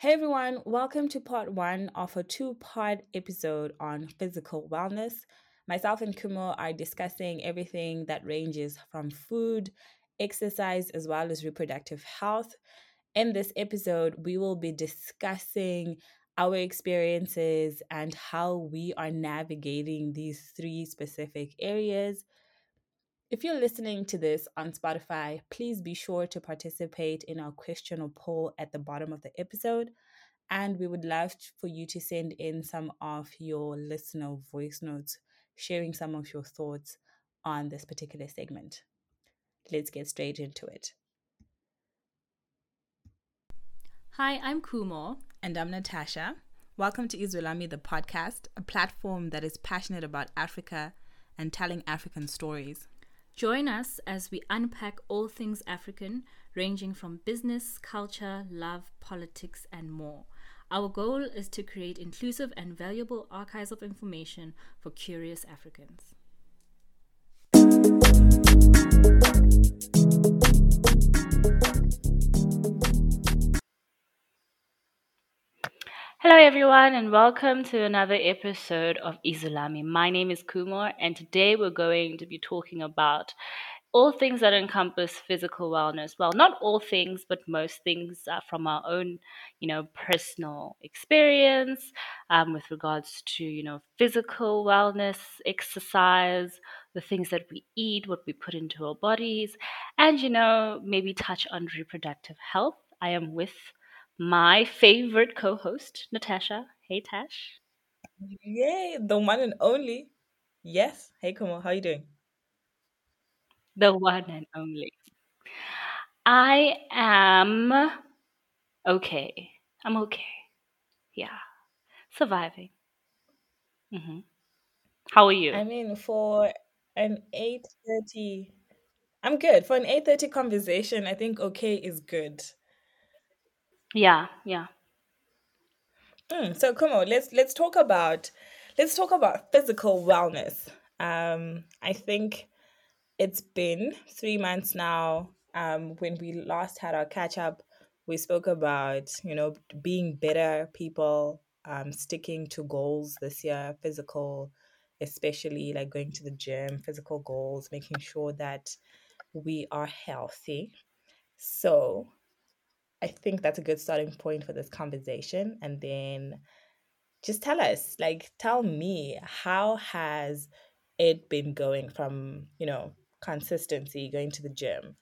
Hey everyone, welcome to part one of a two part episode on physical wellness. Myself and Khumo are discussing everything that ranges from food, exercise, as well as reproductive health. In this episode, we will be discussing our experiences and how we are navigating these three specific areas. If you're listening to this on Spotify, please be sure to participate in our question or poll at the bottom of the episode. And we would love for you to send in some of your listener voice notes, sharing some of your thoughts on this particular segment. Let's get straight into it. Hi, I'm Khumo. And I'm Natasha. Welcome to Izwe Lami, the podcast, a platform that is passionate about Africa and telling African stories. Join us as we unpack all things African, ranging from business, culture, love, politics, and more. Our goal is to create inclusive and valuable archives of information for curious Africans. Hello, everyone, and welcome to another episode of Izwe Lami. My name is Khumo, and today we're going to be talking about all things that encompass physical wellness. Well, not all things, but most things uh, from our own, you know, personal experience um, with regards to, you know, physical wellness, exercise, the things that we eat, what we put into our bodies, and, you know, maybe touch on reproductive health. I am with my favorite co host, Natasha. Hey, Tash. Yay, the one and only. Yes. Hey, Khumo, how you doing? The one and only. I am okay. I'm okay. Yeah. Surviving. Mm-hmm. How are you? I mean, for an 8.30, I'm good. For an 8.30 conversation, I think okay is good. Yeah, yeah. Mm, so come on, let's let's talk about let's talk about physical wellness. Um, I think it's been three months now. Um, when we last had our catch up, we spoke about you know being better people, um, sticking to goals this year, physical, especially like going to the gym, physical goals, making sure that we are healthy. So I think that's a good starting point for this conversation. And then just tell us, like, tell me, how has it been going from, you know, consistency, going to the gym?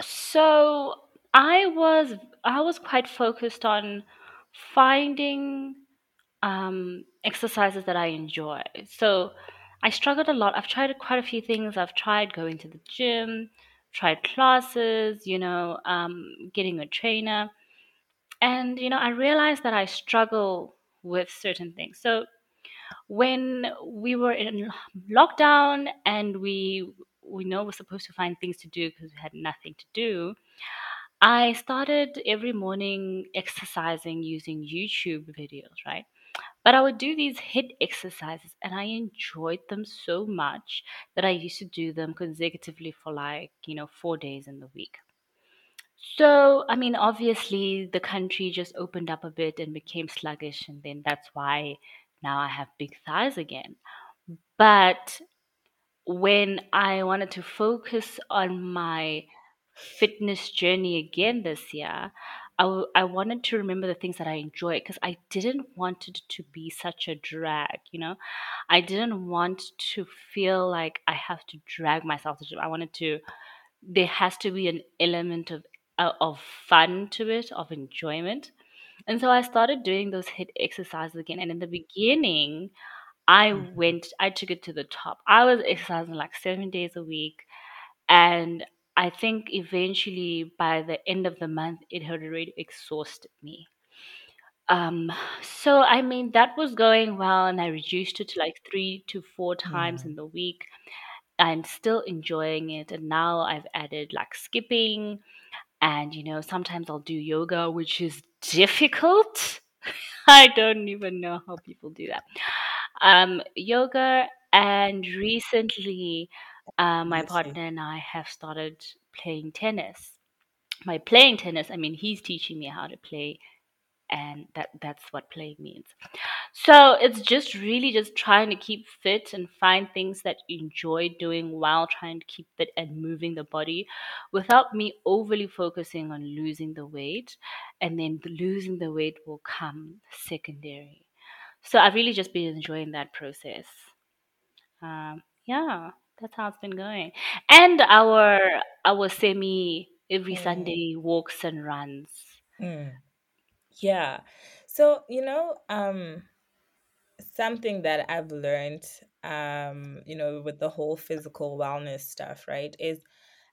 So I was I was quite focused on finding um, exercises that I enjoy. So I struggled a lot. I've tried quite a few things. I've tried going to the gym, tried classes, you know, um, getting a trainer. And, you know, I realized that I struggle with certain things. So when we were in lockdown and we we know we're supposed to find things to do because we had nothing to do, I started every morning exercising using YouTube videos, right? But I would do these HIIT exercises and I enjoyed them so much that I used to do them consecutively for like, you know, four days in the week. So, I mean, obviously, the country just opened up a bit and became sluggish, and then that's why now I have big thighs again. But when I wanted to focus on my fitness journey again this year, I, w- I wanted to remember the things that I enjoy because I didn't want it to be such a drag, you know? I didn't want to feel like I have to drag myself to gym. I wanted to, there has to be an element of, uh, of fun to it, of enjoyment. And so I started doing those HIIT exercises again. And in the beginning, I Mhm. went, I took it to the top. I was exercising like seven days a week. And I think eventually by the end of the month, it had already exhausted me. Um, so I mean, that was going well, and I reduced it to like three to four times Yeah. in the week. I'm still enjoying it, and now I've added like skipping, and you know, sometimes I'll do yoga, which is difficult. I don't even know how people do that. Um, yoga, and recently, uh, my partner and I have started playing tennis. my playing tennis, I mean, he's teaching me how to play, and that that's what playing means. So it's just really just trying to keep fit and find things that you enjoy doing while trying to keep fit and moving the body without me overly focusing on losing the weight. And then the losing the weight will come secondary. So I've really just been enjoying that process. Um, yeah, that's how it's been going. And our our semi every Mm, Sunday walks and runs. mm. Yeah. So, you know, um, something that I've learned, um, you know, with the whole physical wellness stuff, right, is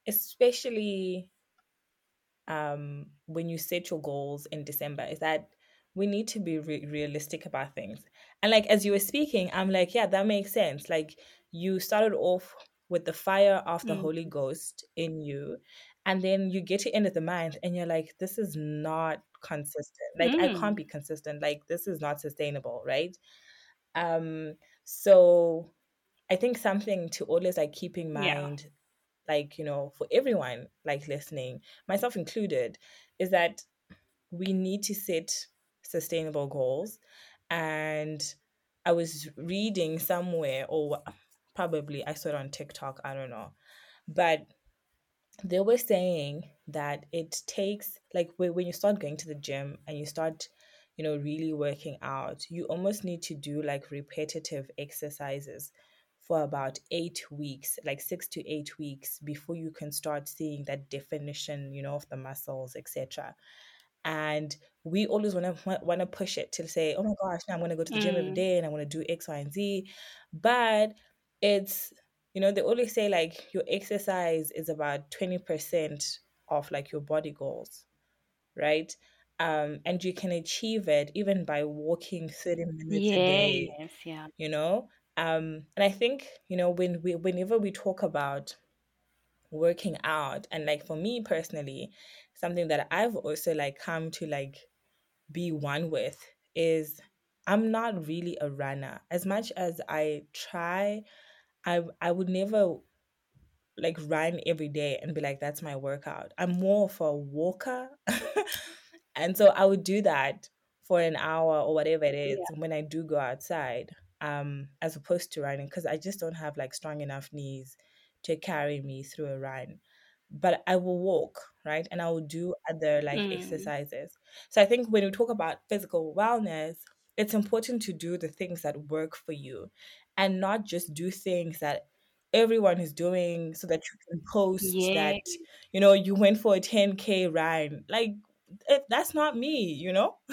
especially um, when you set your goals in December is that we need to be re- realistic about things. And like as you were speaking, I'm like, yeah, that makes sense. Like you started off with the fire of the Holy Mm. Ghost in you, and then you get to end of the month and you're like, this is not consistent. Like I can't Mm. be consistent. Like this is not sustainable, right? Um, so I think something to always like keep in Yeah. mind like you know for everyone like listening myself included is that we need to set sustainable goals and i was reading somewhere or probably i saw it on tiktok i don't know. But they were saying that it takes like when you start going to the gym and you start you know really working out you almost need to do like repetitive exercises for about eight weeks like six to eight weeks before you can start seeing that definition you know of the muscles etc and we always want to want to push it to say oh my gosh now i'm going to go to the gym every Mm. and i want to do x y and z. But it's you know they always say like your exercise is about 20% of like your body goals right? Um and you can achieve it even by walking 30 minutes a day Yes, yeah. you know? Um and i think you know when we whenever we talk about working out and like for me personally something that i've also like come to like be one with is i'm not really a runner. As much as i try i i would never like run every day and be like that's my workout i'm more of a walker and so i would do that for an hour or whatever it is Yeah. when i do go outside um as opposed to running because i just don't have like strong enough knees to carry me through a run but I will walk, right? And I will do other like Mm. exercises. So I think when we talk about physical wellness, it's important to do the things that work for you and not just do things that everyone is doing so that you can post Yeah. that, you know, you went for a 10K run. Like, it, that's not me, you know?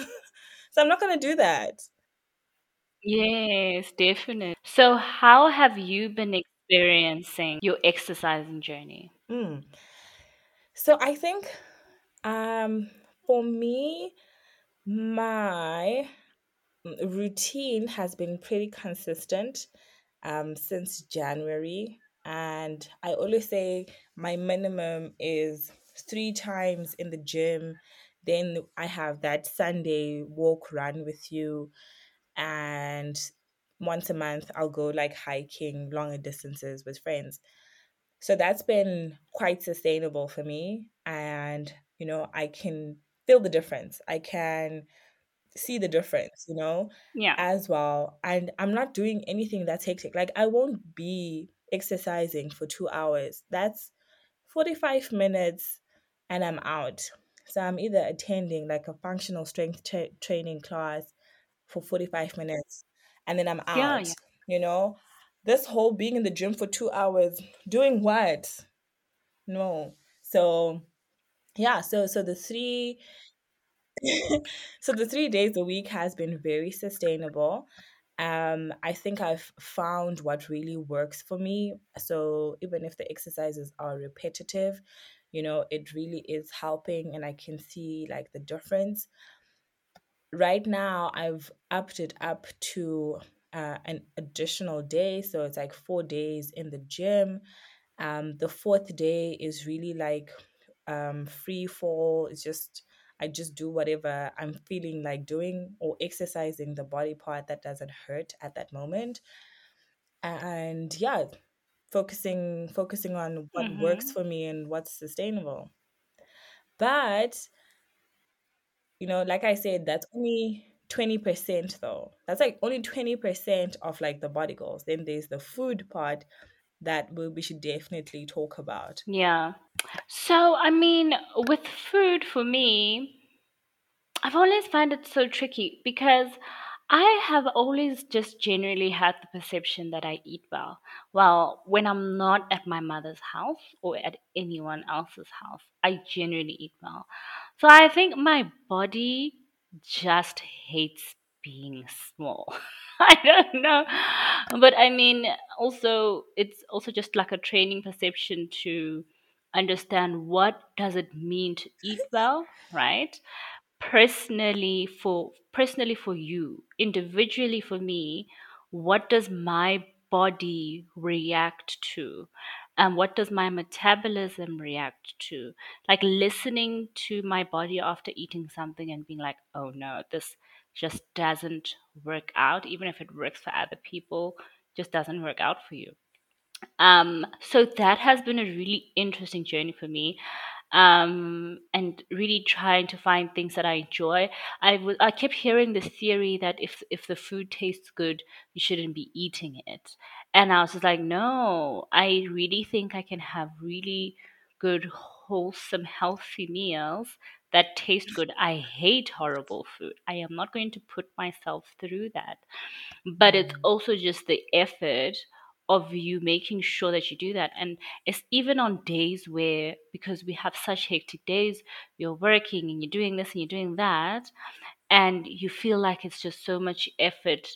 so I'm not going to do that. Yes, definitely. So how have you been experiencing your exercising journey? Mm. So I think um, for me, my routine has been pretty consistent um, since January. And I always say my minimum is three times in the gym. Then I have that Sunday walk run with you. And once a month, I'll go like hiking longer distances with friends. So that's been quite sustainable for me. And, you know, I can feel the difference. I can see the difference, you know, Yeah. as well. And I'm not doing anything that's hectic. Like I won't be exercising for two hours. That's 45 minutes and I'm out. So I'm either attending like a functional strength tra- training class for 45 minutes and then I'm Yeah, out, yeah. you know. This whole being in the gym for two hours, doing what? No. So yeah, so so the three so the three days a week has been very sustainable. Um, I think I've found what really works for me. So even if the exercises are repetitive, you know, it really is helping and I can see like the difference. Right now, I've upped it up to uh, an additional day. So it's like four days in the gym. Um, the fourth day is really like um, free fall. It's just I just do whatever I'm feeling like doing or exercising the body part that doesn't hurt at that moment. And yeah, focusing focusing on what works Mm-hmm. for me and what's sustainable. But, you know, like I said, that's only 20% though. That's like only 20% of like the body goals. Then there's the food part that we should definitely talk about. Yeah. So, I mean, with food for me, I've always found it so tricky because I have always just generally had the perception that I eat well. Well, when I'm not at my mother's house or at anyone else's house, I generally eat well. So I think my body just hates being small. I don't know. But I mean, also, it's also just like a training perception to understand what does it mean to eat well, right? personally for personally for you individually for me what does my body react to? And what does my metabolism react to? Like listening to my body after eating something and being like oh no this just doesn't work out even if it works for other people just doesn't work out for you um so that has been a really interesting journey for me um, and really trying to find things that I enjoy. I w- I kept hearing this theory that if if the food tastes good, you shouldn't be eating it, and I was just like, no, I really think I can have really good, wholesome, healthy meals that taste good. I hate horrible food. I am not going to put myself through that. But it's Mm, also just the effort of you making sure that you do that. And it's even on days where, because we have such hectic days, you're working and you're doing this and you're doing that, and you feel like it's just so much effort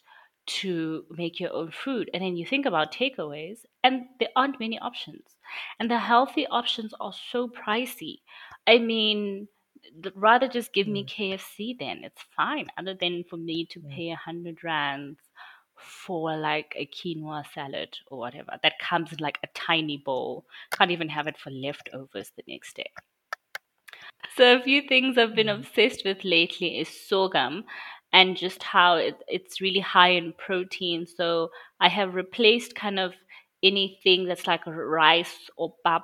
to make your own food. And then you think about takeaways, and there aren't many options. And the healthy options are so pricey. I mean, rather just give me mm, KFC then. It's fine, other than for me to pay a hundred rands for like a quinoa salad or whatever that comes in like a tiny bowl. Can't even have it for leftovers the next day. So a few things I've been mm. obsessed with lately is sorghum and just how it, it's really high in protein. So I have replaced kind of anything that's like rice or pap.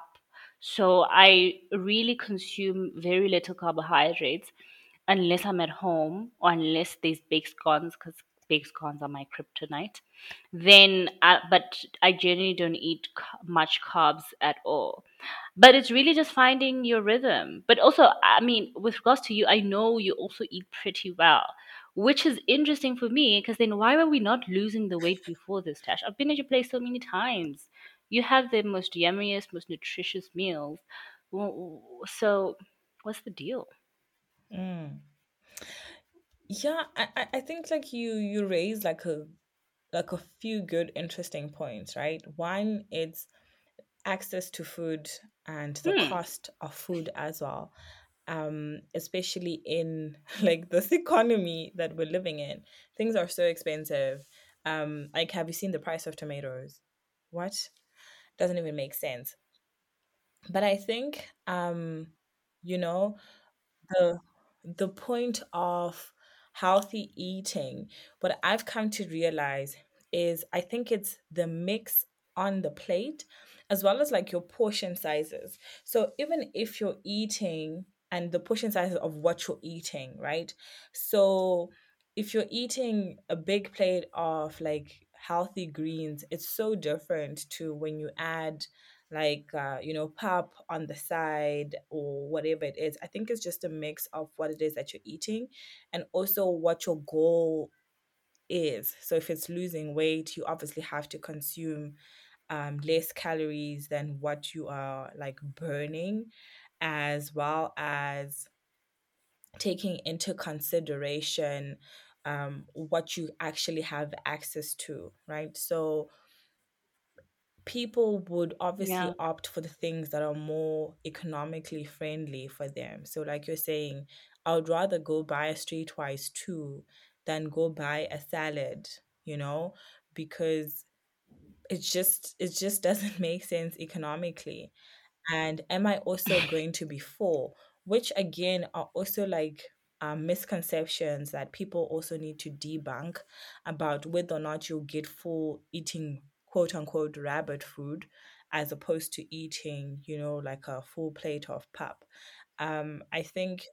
So I really consume very little carbohydrates unless I'm at home or unless there's baked scones because baked scones are my kryptonite. Then, uh, but I generally don't eat much carbs at all. But it's really just finding your rhythm. But also i mean with regards to you i know you also eat pretty well which is interesting for me because then why were we not losing the weight before this tash? I've been at your place so many times. You have the most yummiest most nutritious meals. So what's the deal? Mm. Yeah, I, I think like you you raise like a like a few good interesting points, right? One, it's access to food and the hmm cost of food as well. Um, especially in like this economy that we're living in. Things are so expensive. Um, like have you seen the price of tomatoes? What? Doesn't even make sense. But I think um, you know, the the point of healthy eating what i've come to realize is i think it's the mix on the plate as well as like your portion sizes. So even if you're eating and the portion sizes of what you're eating right? So if you're eating a big plate of like healthy greens it's so different to when you add like uh, you know pap on the side or whatever it is i think it's just a mix of what it is that you're eating and also what your goal is. So if it's losing weight you obviously have to consume um, less calories than what you are like burning as well as taking into consideration um, what you actually have access to right? So people would obviously yeah opt for the things that are more economically friendly for them. So, like you're saying, I would rather go buy a streetwise two than go buy a salad, you know, because it just it just doesn't make sense economically. And am I also going to be full? Which again are also like um, misconceptions that people also need to debunk about whether or not you'll get full eating quote unquote rabbit food as opposed to eating, you know, like a full plate of pap. Um, I think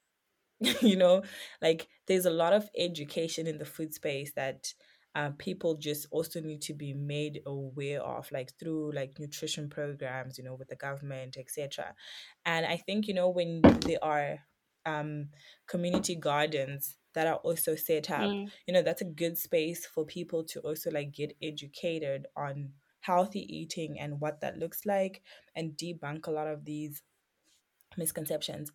you know, like there's a lot of education in the food space that um, people just also need to be made aware of, like through like nutrition programs, you know, with the government, etc. And I think you know when there are um, community gardens that are also set up, Mm. you know, that's a good space for people to also like get educated on healthy eating and what that looks like and debunk a lot of these misconceptions.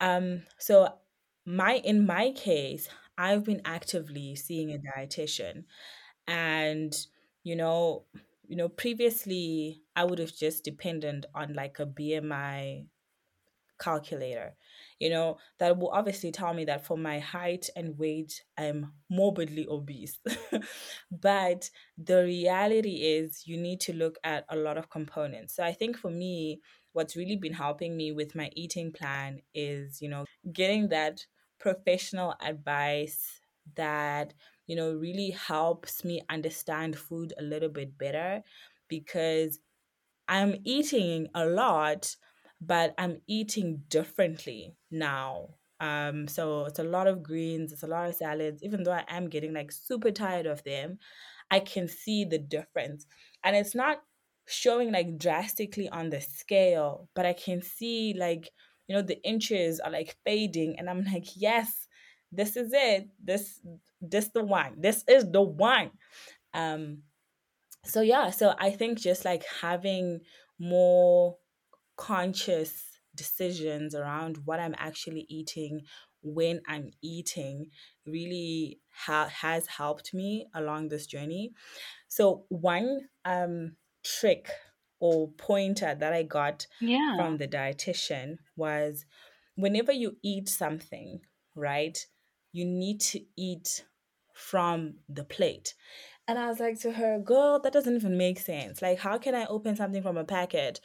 Um, so my in my case, I've been actively seeing a dietitian and you know, you know, previously I would have just depended on like a BMI calculator, you know, that will obviously tell me that for my height and weight, I'm morbidly obese. but the reality is, you need to look at a lot of components. So I think for me, what's really been helping me with my eating plan is, you know, getting that professional advice that, you know, really helps me understand food a little bit better because I'm eating a lot, but I'm eating differently now. Um, so it's a lot of greens, it's a lot of salads. Even though I am getting like super tired of them, I can see the difference. And it's not showing like drastically on the scale, but I can see like, you know, the inches are like fading. And I'm like, yes, this is it. This this the one. This is the one. Um, so yeah so i think just like having more conscious decisions around what i'm actually eating when i'm eating really ha- has helped me along this journey so one um trick or pointer that i got Yeah. from the dietitian was whenever you eat something right you need to eat from the plate and I was like to her, girl, that doesn't even make sense. Like, how can I open something from a packet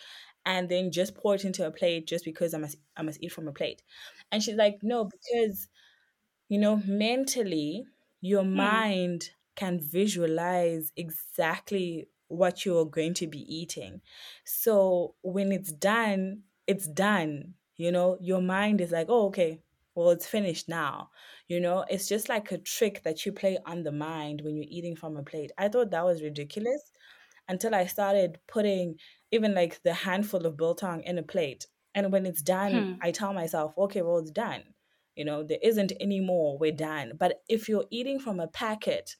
and then just pour it into a plate just because I must I must eat from a plate? And she's like, no, because you know, mentally, your Hmm. mind can visualize exactly what you're going to be eating. So when it's done, it's done. You know, your mind is like, oh, okay, well, it's finished now. You know, it's just like a trick that you play on the mind when you're eating from a plate. I thought that was ridiculous until I started putting even like the handful of biltong in a plate. And when it's done, Hmm. I tell myself, okay, well, it's done. You know, there isn't any more, we're done. But if you're eating from a packet,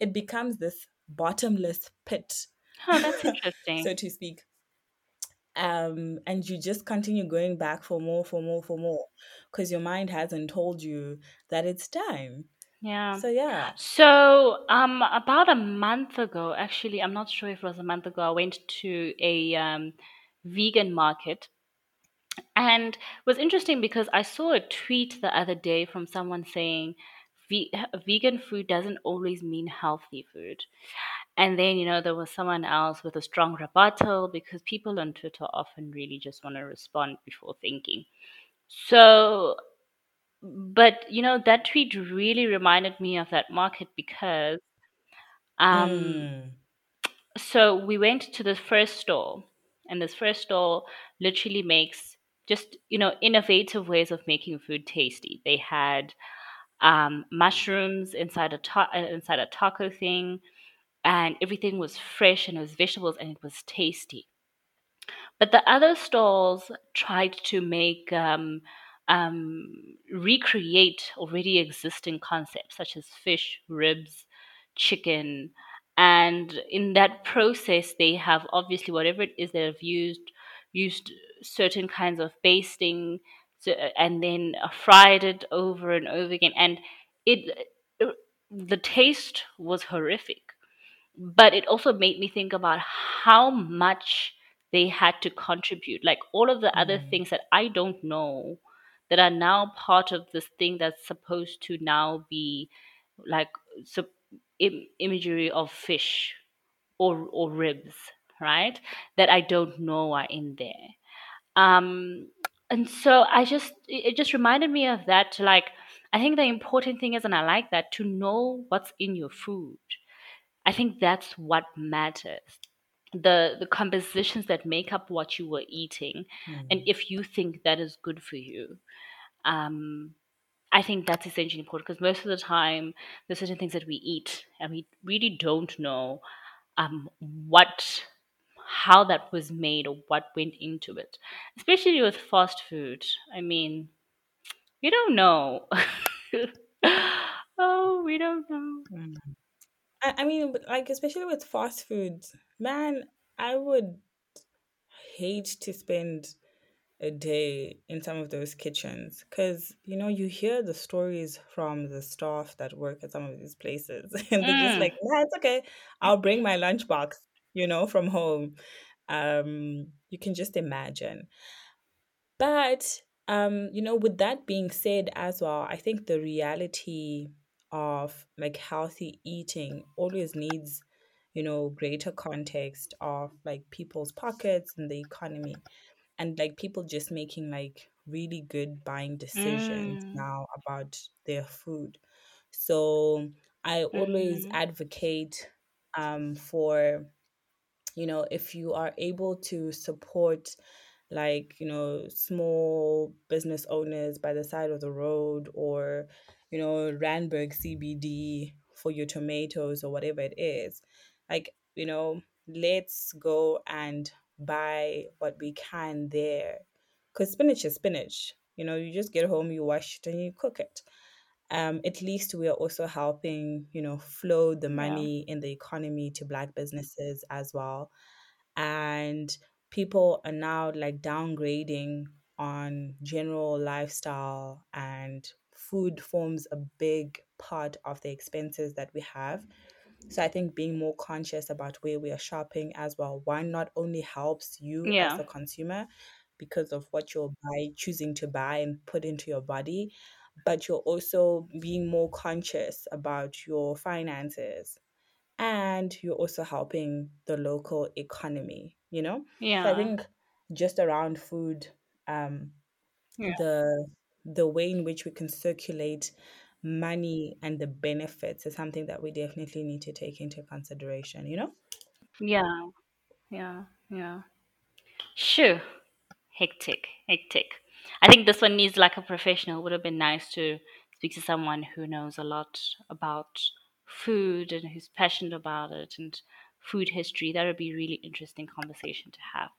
it becomes this bottomless pit, Oh, that's interesting. so to speak. Um, and you just continue going back for more, for more, for more, because your mind hasn't told you that it's time. Yeah. So, yeah. So, um, about a month ago, actually, I'm not sure if it was a month ago, I went to a um, vegan market. And it was interesting because I saw a tweet the other day from someone saying vegan food doesn't always mean healthy food. And then, you know, there was someone else with a strong rebuttal because people on Twitter often really just want to respond before thinking. So, but, you know, that tweet really reminded me of that market because um, Mm, so we went to the first store, and this first store literally makes just you know innovative ways of making food tasty. They had um, mushrooms inside a ta- uh, inside a taco thing, and everything was fresh and it was vegetables and it was tasty. But the other stalls tried to make um, um, recreate already existing concepts such as fish, ribs, chicken, and in that process, they have obviously whatever it is they have used used certain kinds of basting, so, and then fried it over and over again, and it uh, the taste was horrific. But it also made me think about how much they had to contribute. Like all of the other mm, things that i don't know that are now part of this thing that's supposed to now be like so Im- imagery of fish or or ribs right that i don't know are in there um and so i just it just reminded me of that like i think the important thing is and i like that to know what's in your food I think that's what matters. The the compositions that make up what you were eating and Mm. if you think that is good for you. Um i think that's essentially important because most of the time there's certain things that we eat and we really don't know um what how that was made or what went into it especially with fast food. I mean we don't know. Oh we don't know. Mm. I, I mean, like especially with fast food, man, I would hate to spend a day in some of those kitchens because you know you hear the stories from the staff that work at some of these places and they're just mm, like nah it's okay. I'll bring my lunchbox you know from home. Um you can just imagine. But um you know with that being said as well i think the reality of like healthy eating always needs you know greater context of like people's pockets and the economy and like people just making like really good buying decisions mm, now about their food. So I always mhm, advocate um for you know if you are able to support like you know small business owners by the side of the road or you know Randburg CBD for your tomatoes or whatever it is. Like you know let's go and buy what we can there. Because spinach is spinach. You know you just get home you wash it and you cook it. Um, at least we are also helping, you know, flow the yeah. money in the economy to black businesses as well. And people are now like downgrading on general lifestyle and food forms a big part of the expenses that we have. So I think being more conscious about where we are shopping as well, one not only helps you as a consumer because of what you're buy, choosing to buy and put into your body, but you're also being more conscious about your finances and you're also helping the local economy, you know? So I think just around food, um, yeah the the way in which we can circulate money and the benefits is something that we definitely need to take into consideration, you know? yeah yeah yeah Shoo. Hectic, hectic. I think this one needs like a professional. Would have been nice to speak to someone who knows a lot about food and who's passionate about it and food history. That would be a really interesting conversation to have.